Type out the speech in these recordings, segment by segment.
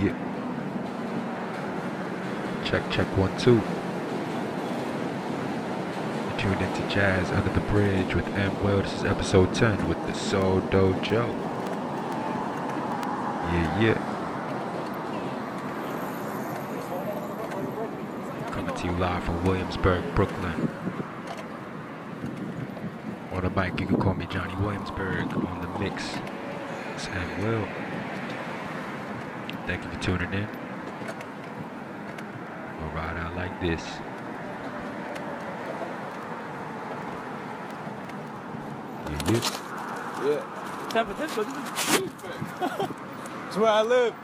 Yeah. Check, check one, two. Tuned into Jazz Under the Bridge with M. Will. This is episode 10 with the Soul Dojo. Yeah, yeah. Coming to you live from Williamsburg, Brooklyn. On the mic, you can call me Johnny Williamsburg. On the mix, it's M. Will. Thank you for tuning in. We'll ride out like this. Yeah, yeah. Yeah. San Francisco, this is It's where I live.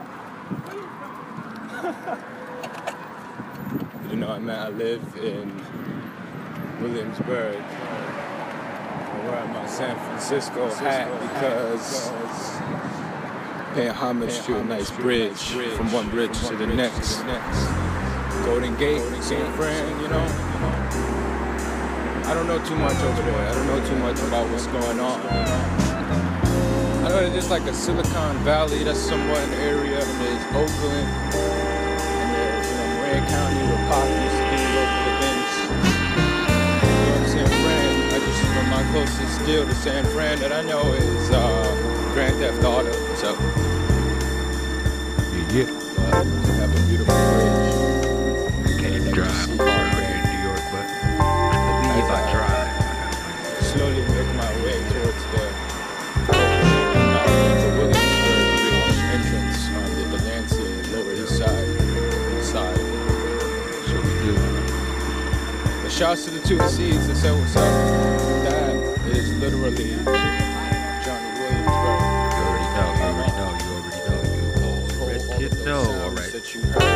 you know, I mean, I live in Williamsburg. I wear my San Francisco hat because paying homage to a nice bridge from one bridge to the next. Golden Gate, San Fran, you know. I don't know too much over there. I don't know too much about what's going on. I know just like a Silicon Valley, that's somewhat an area, and there's Oakland, and there's, you know, Marin County where Pop used to do local events. You know, San Fran, I just, know, my closest deal to San Fran that I know is uh, Grand Theft Auto, so have a beautiful bridge. Can't drive a car out here in New York, but I believe I drive. slowly make my way towards the, uh, the Williamsburg Bridge entrance on the Delancey Lower East Side. East side. So we do. The shouts to the two C's that said what's up. That is literally That you heard.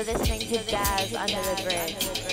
You're listening to Jazz Under the Bridge.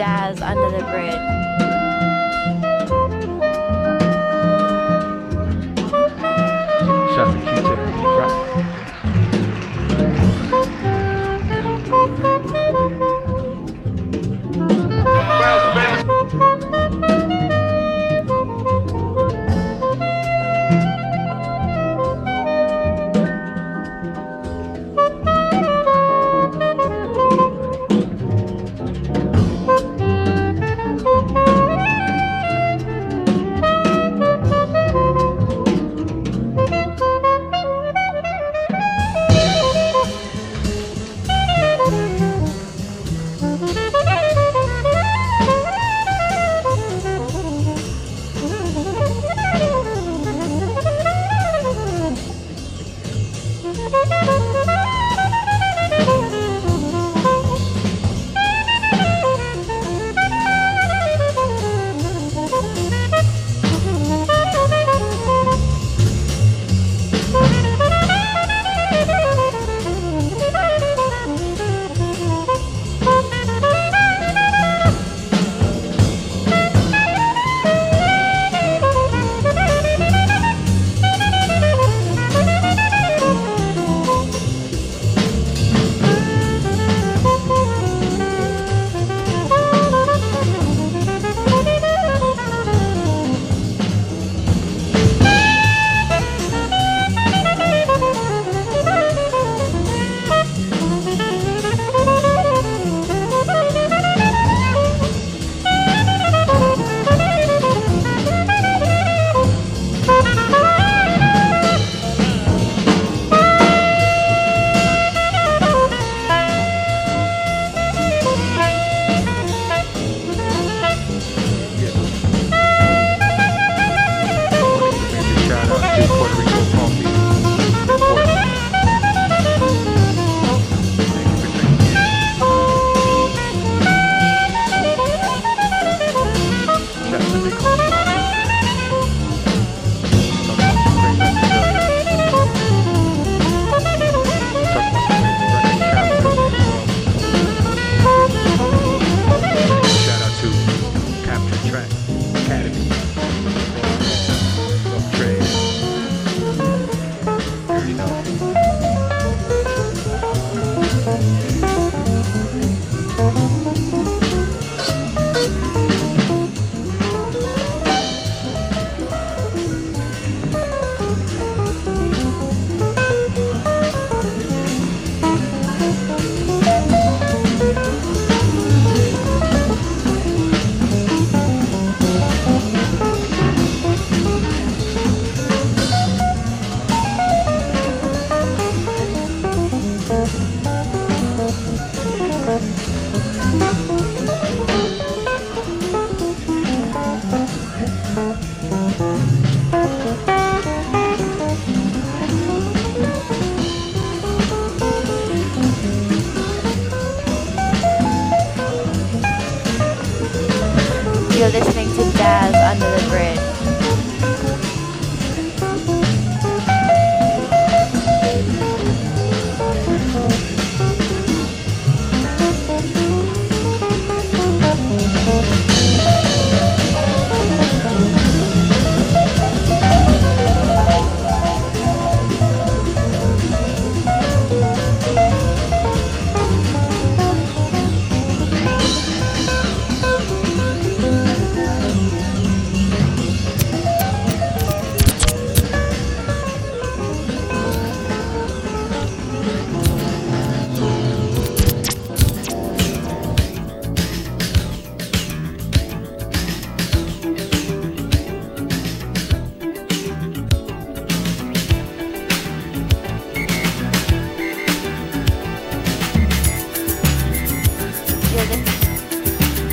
Jazz Under the Bridge.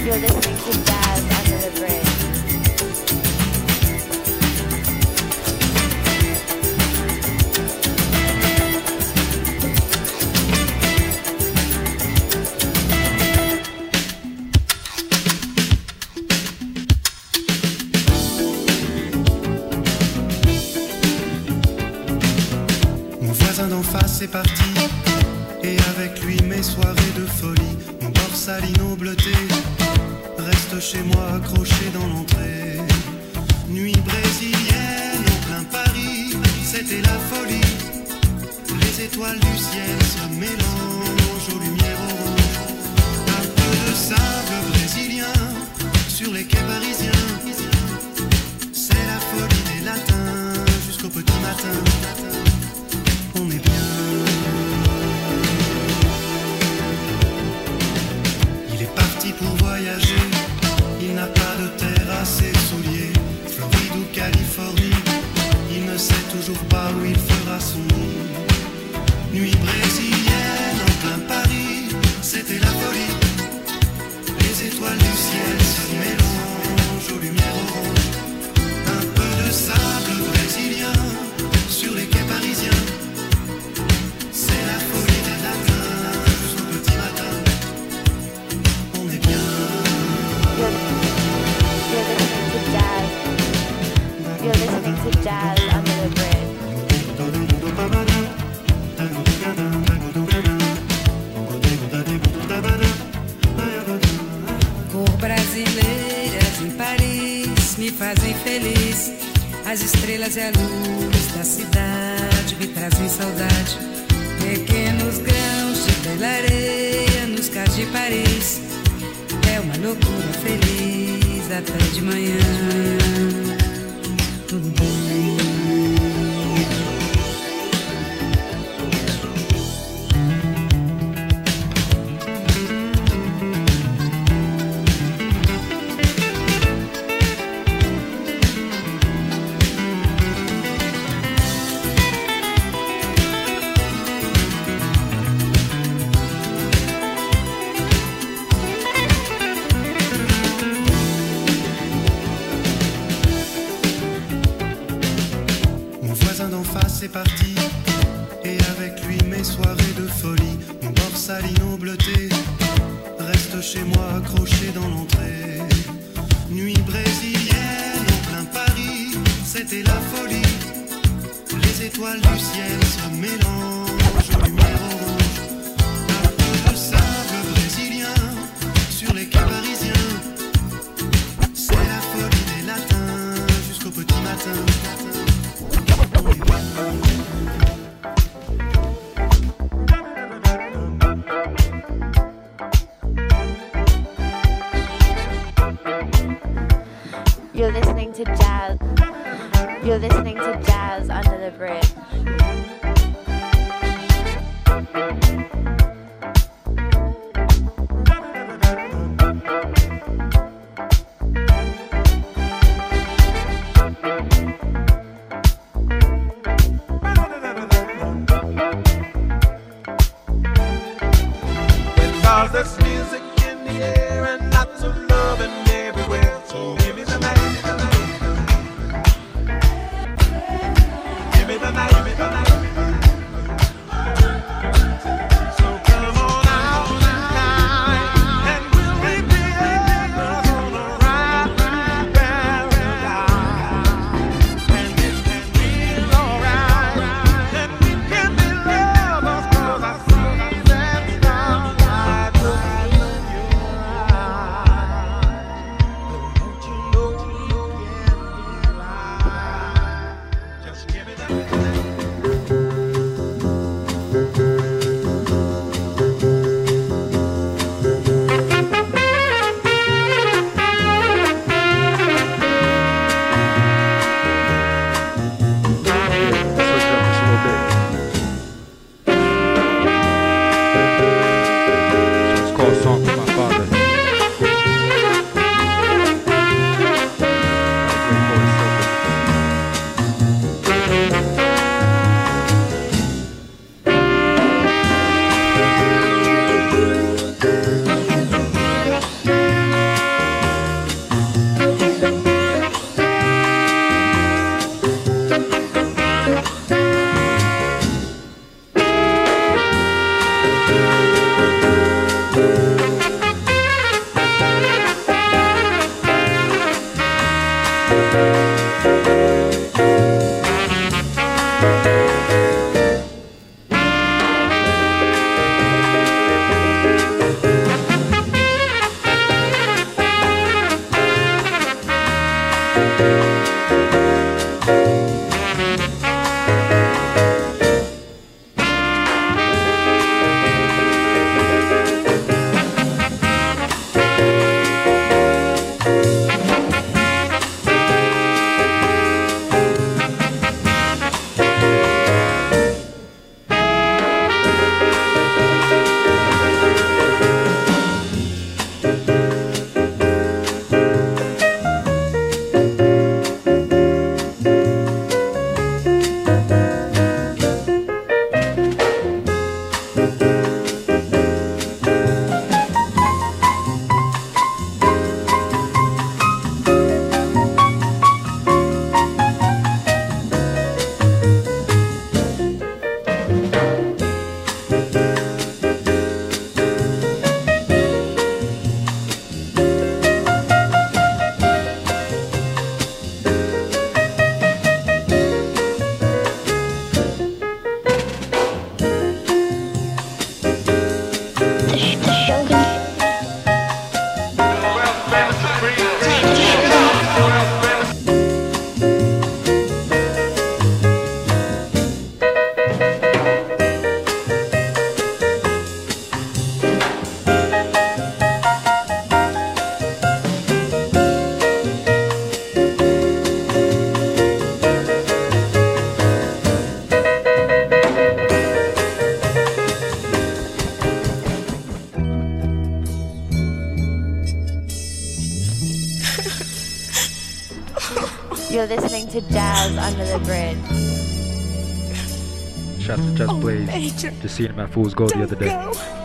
Mon voisin d'en face est parti. moi accroché dans l'entrée. areia nos cais de Paris. É uma loucura feliz da tarde de manhã. to seeing my Fool's Gold the other day. Go.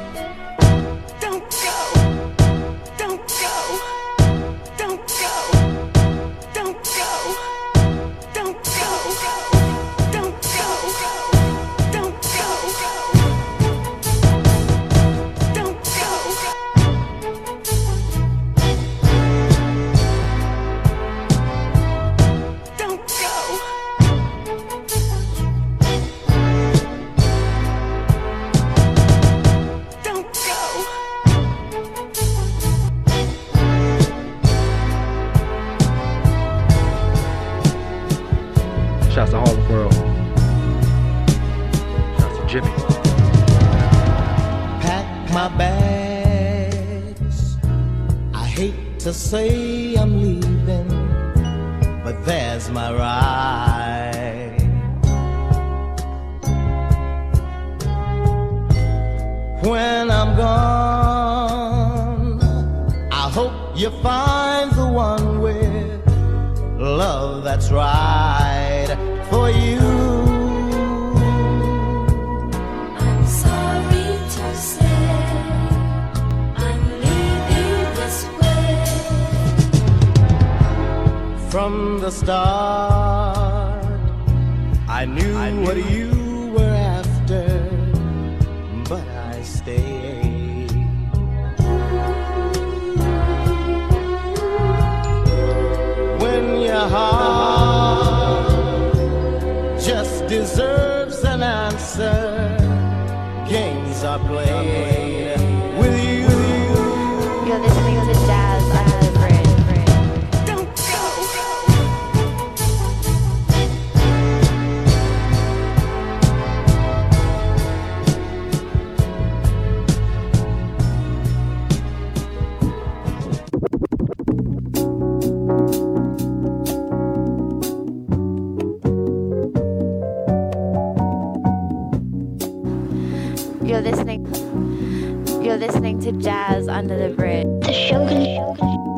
You're listening to Jazz Under the Bridge. The Shogun.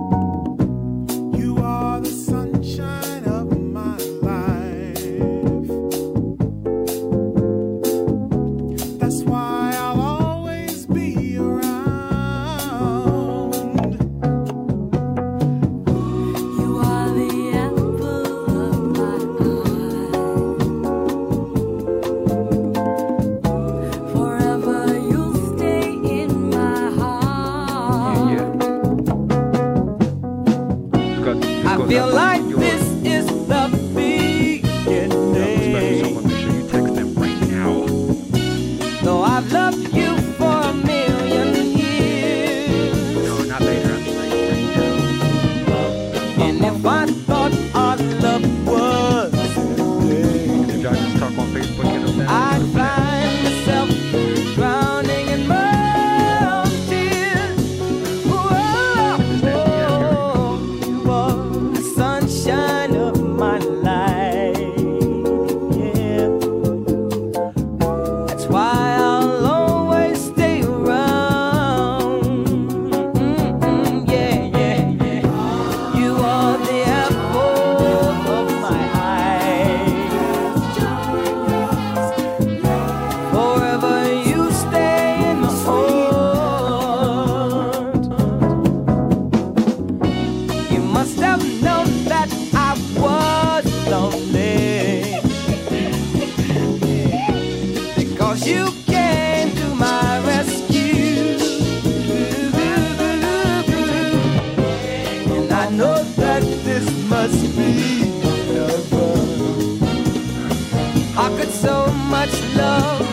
much love.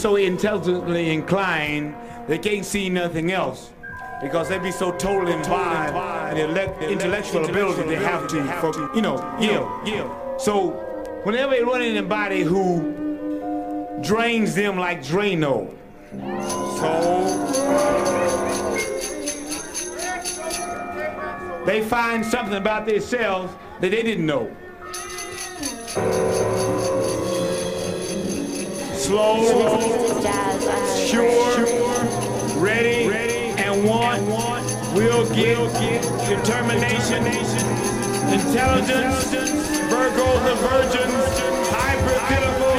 so intelligently inclined, they can't see nothing else. Because they be so told involved in the intellectual, intellectual ability they have to, have for, to you know, yeah, yield. So whenever they run into anybody who drains them like Drano, so they find something about themselves that they didn't know. slow, sure, ready, and want. We'll get determination, intelligence, virgo the virgins, hyper-pitiful,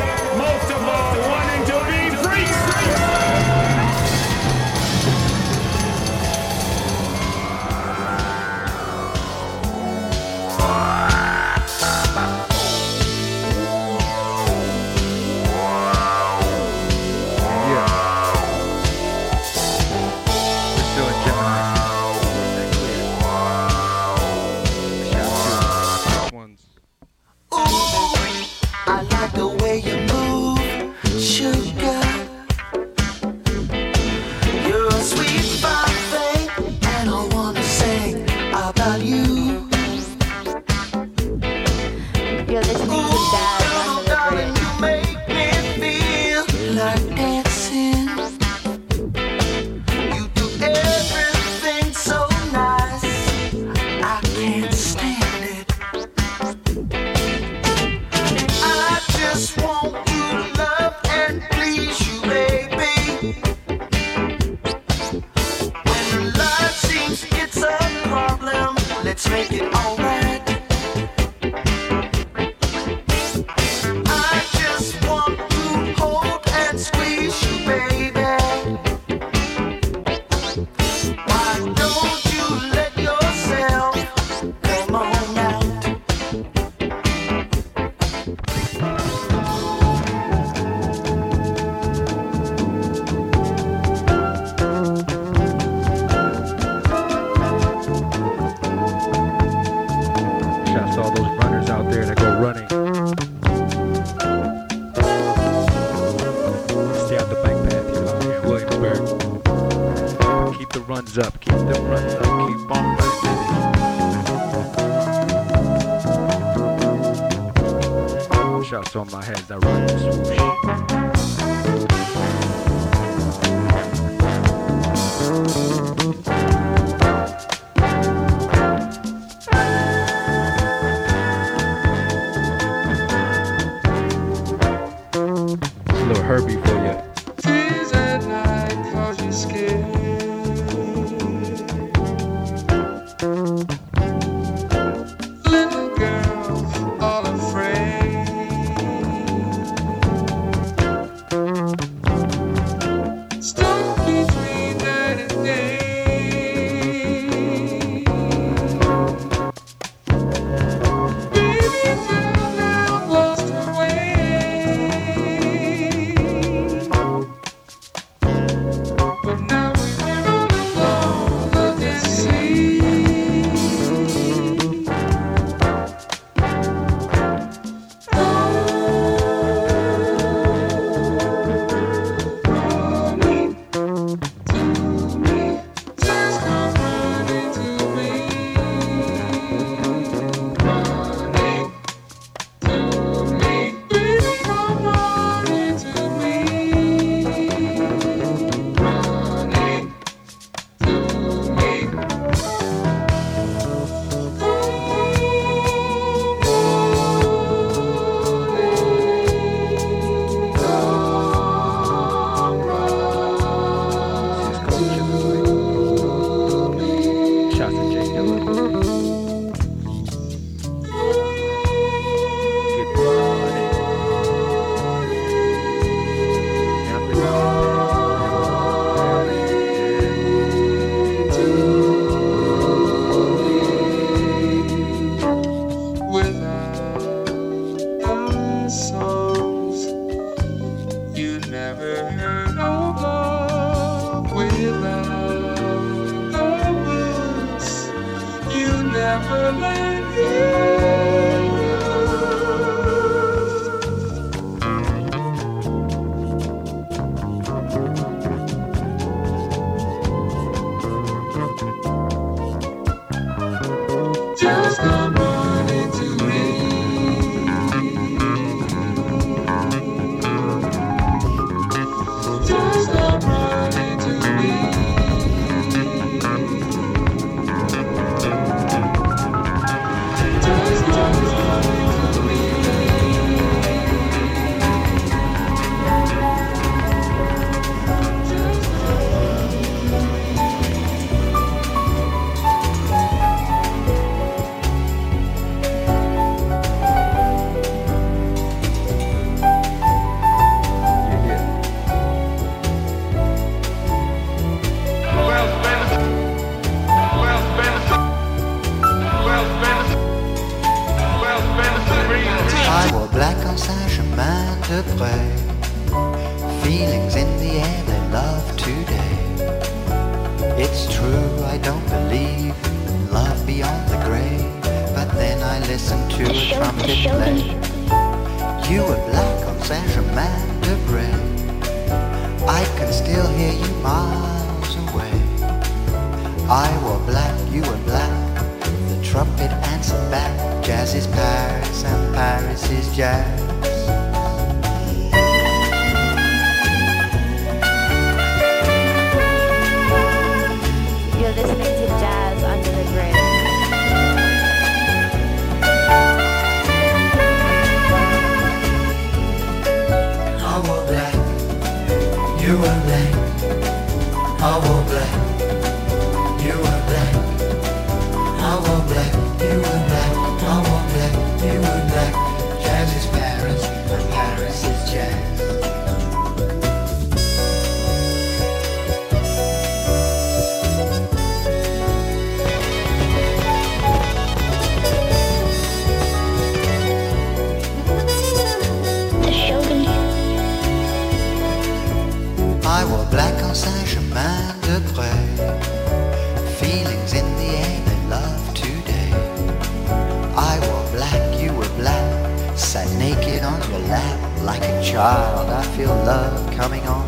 lap like a child. I feel love coming on.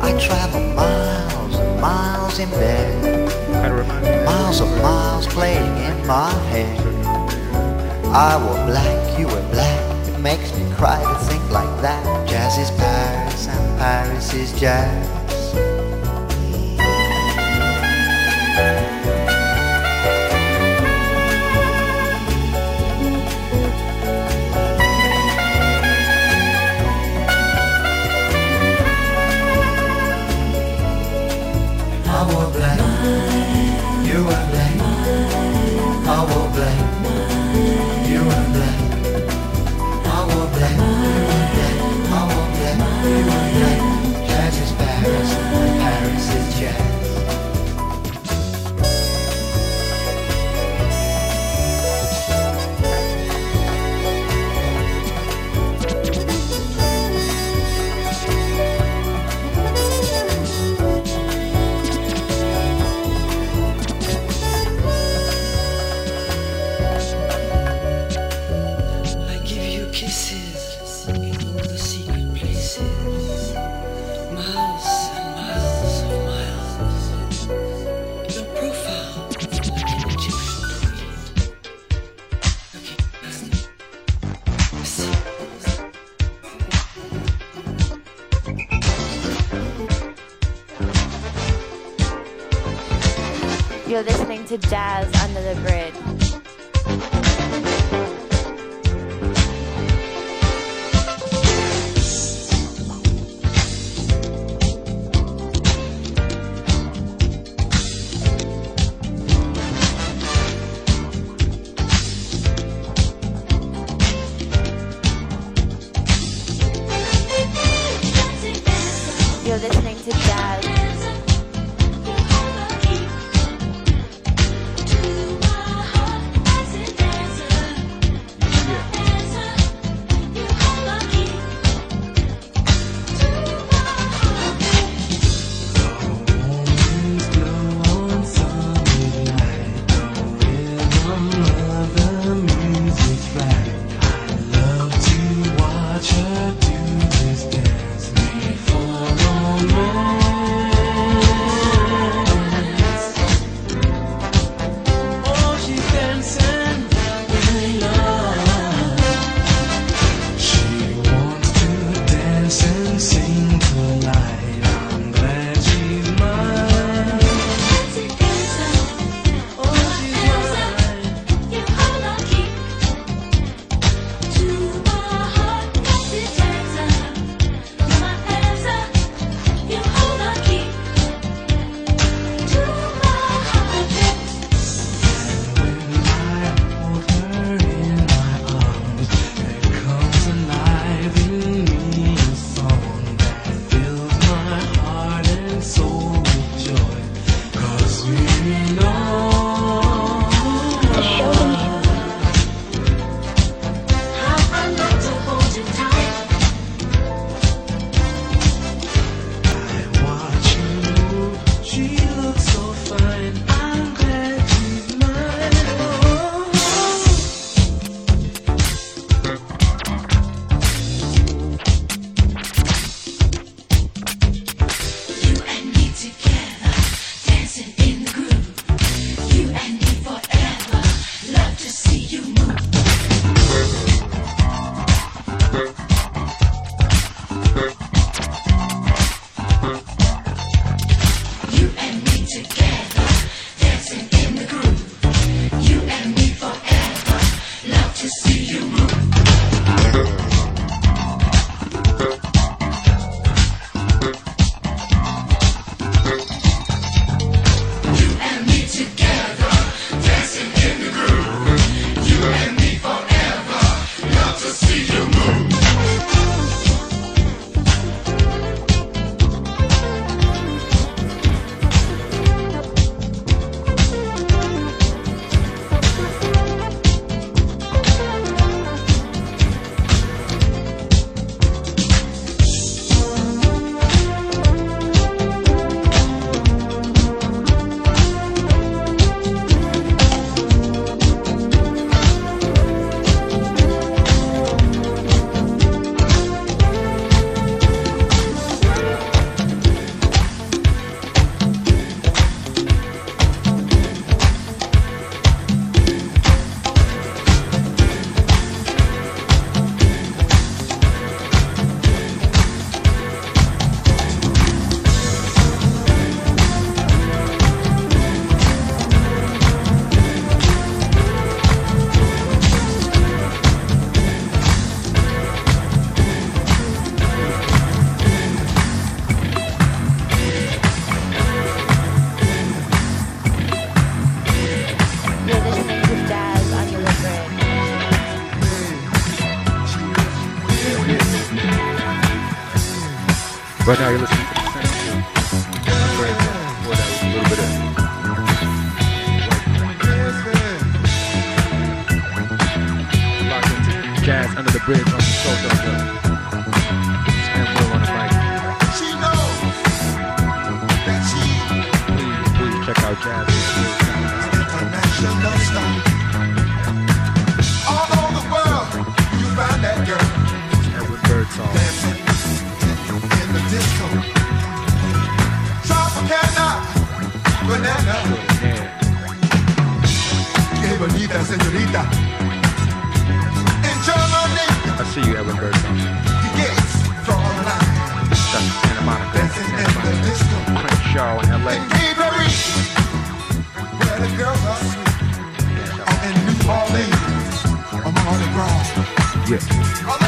I travel miles and miles in bed. Miles of miles playing in my head. I were black, you were black. It makes me cry to think like that. Jazz is Paris and Paris is jazz. Right now you're listening to the Sensitive. Before that was a little bit of jazz under the bridge on the Soul Dojo. And Will on the mic. She knows that she Please, please check out jazz. international banana. Que bonita señorita. I see you, Edward Birdsong. the gates draw a line. That's Santa Monica. Dancing in the disco. Crenshaw in LA. Mayberry, where the girls are sweet. Or in New Orleans, Gras. Yeah.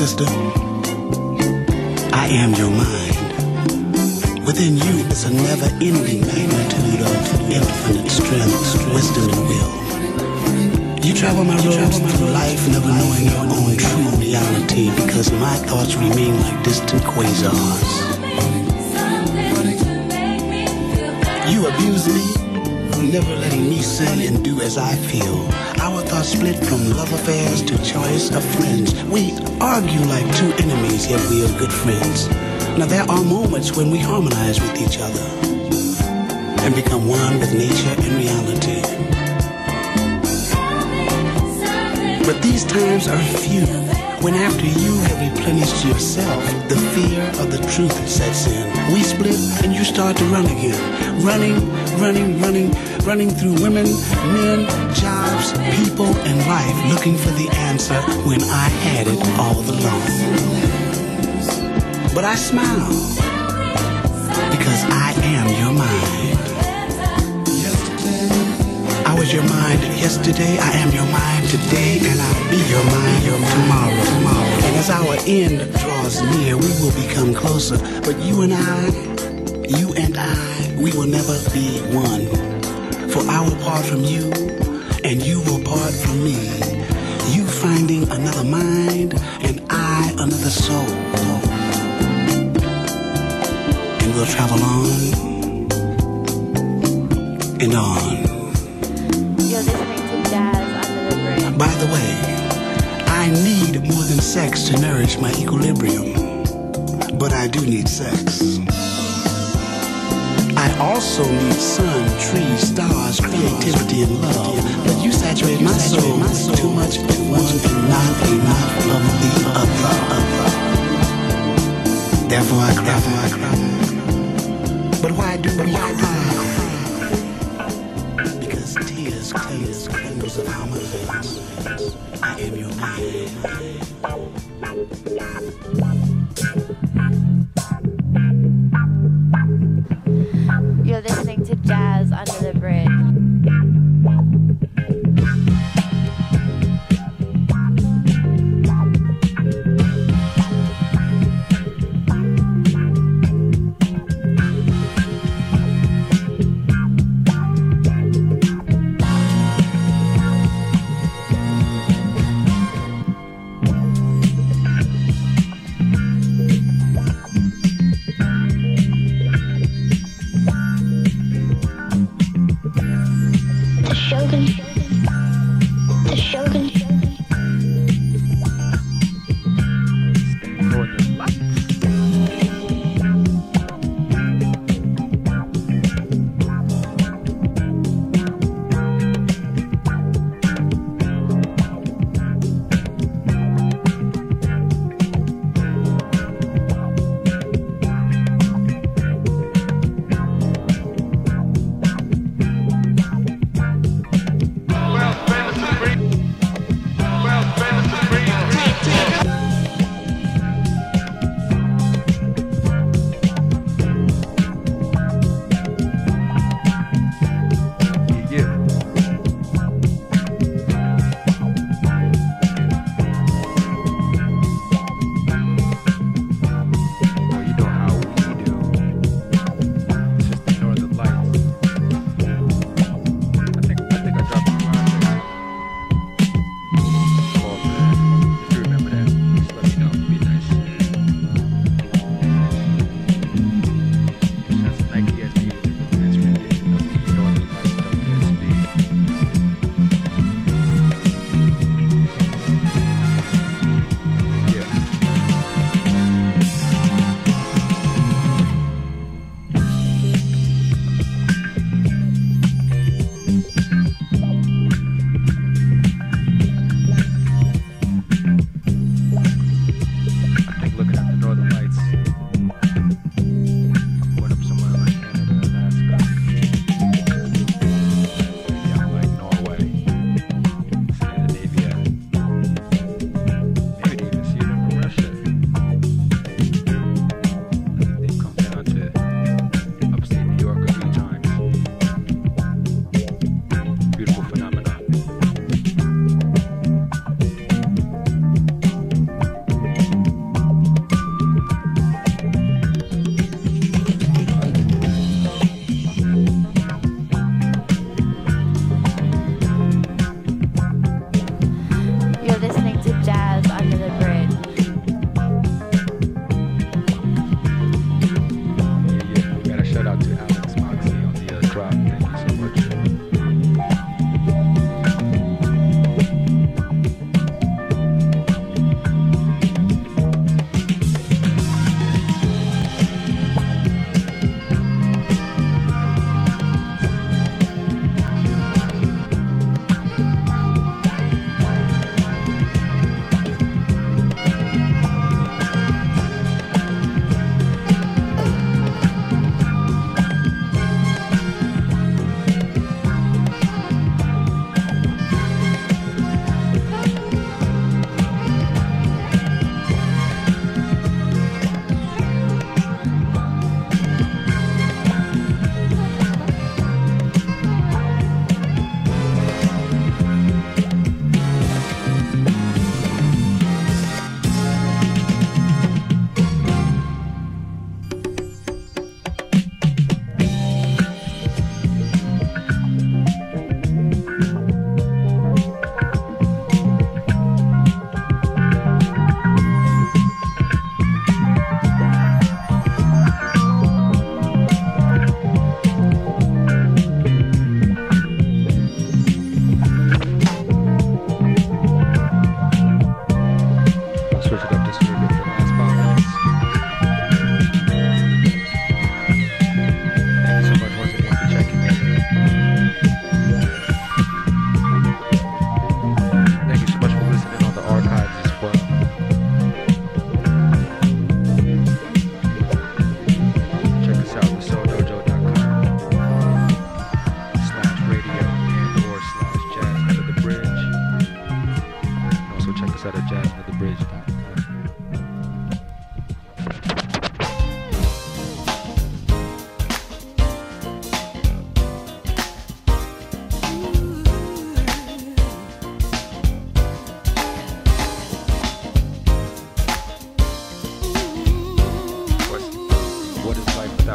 Sister, I am your mind. Within you is a never-ending magnitude of infinite strength, wisdom, and will. You travel my roads through life, never knowing your own true reality, because my thoughts remain like distant quasars. You abuse me, never letting me say and do as I feel. Our thoughts split from love affairs to choice of friends. We argue like two enemies, yet we are good friends. Now there are moments when we harmonize with each other and become one with nature and reality. But these times are few. When after you have replenished yourself, the fear of the truth sets in. We split and you start to run again. Running, running, running, running through women, men, jobs, people, and life looking for the answer when I had it all along. But I smile because I am your mind. I was your mind yesterday, I am your mind today, and I'll be your mind tomorrow, tomorrow. And as our end draws near, we will become closer. But you and I, you and I, we will never be one. For I will part from you, and you will part from me. You finding another mind, and I another soul. And we'll travel on and on. You're listening to Jazz Under the Bridge. By the way, I need more than sex to nourish my equilibrium. But I do need sex. Also need sun, trees, stars, creativity, and love. But you saturate my soul with too much of one and not enough of the other. Therefore I cry. Therefore I cry. But why do we cry? Because tears, tears, candles of how much I am your man.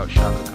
out Chaka Khan.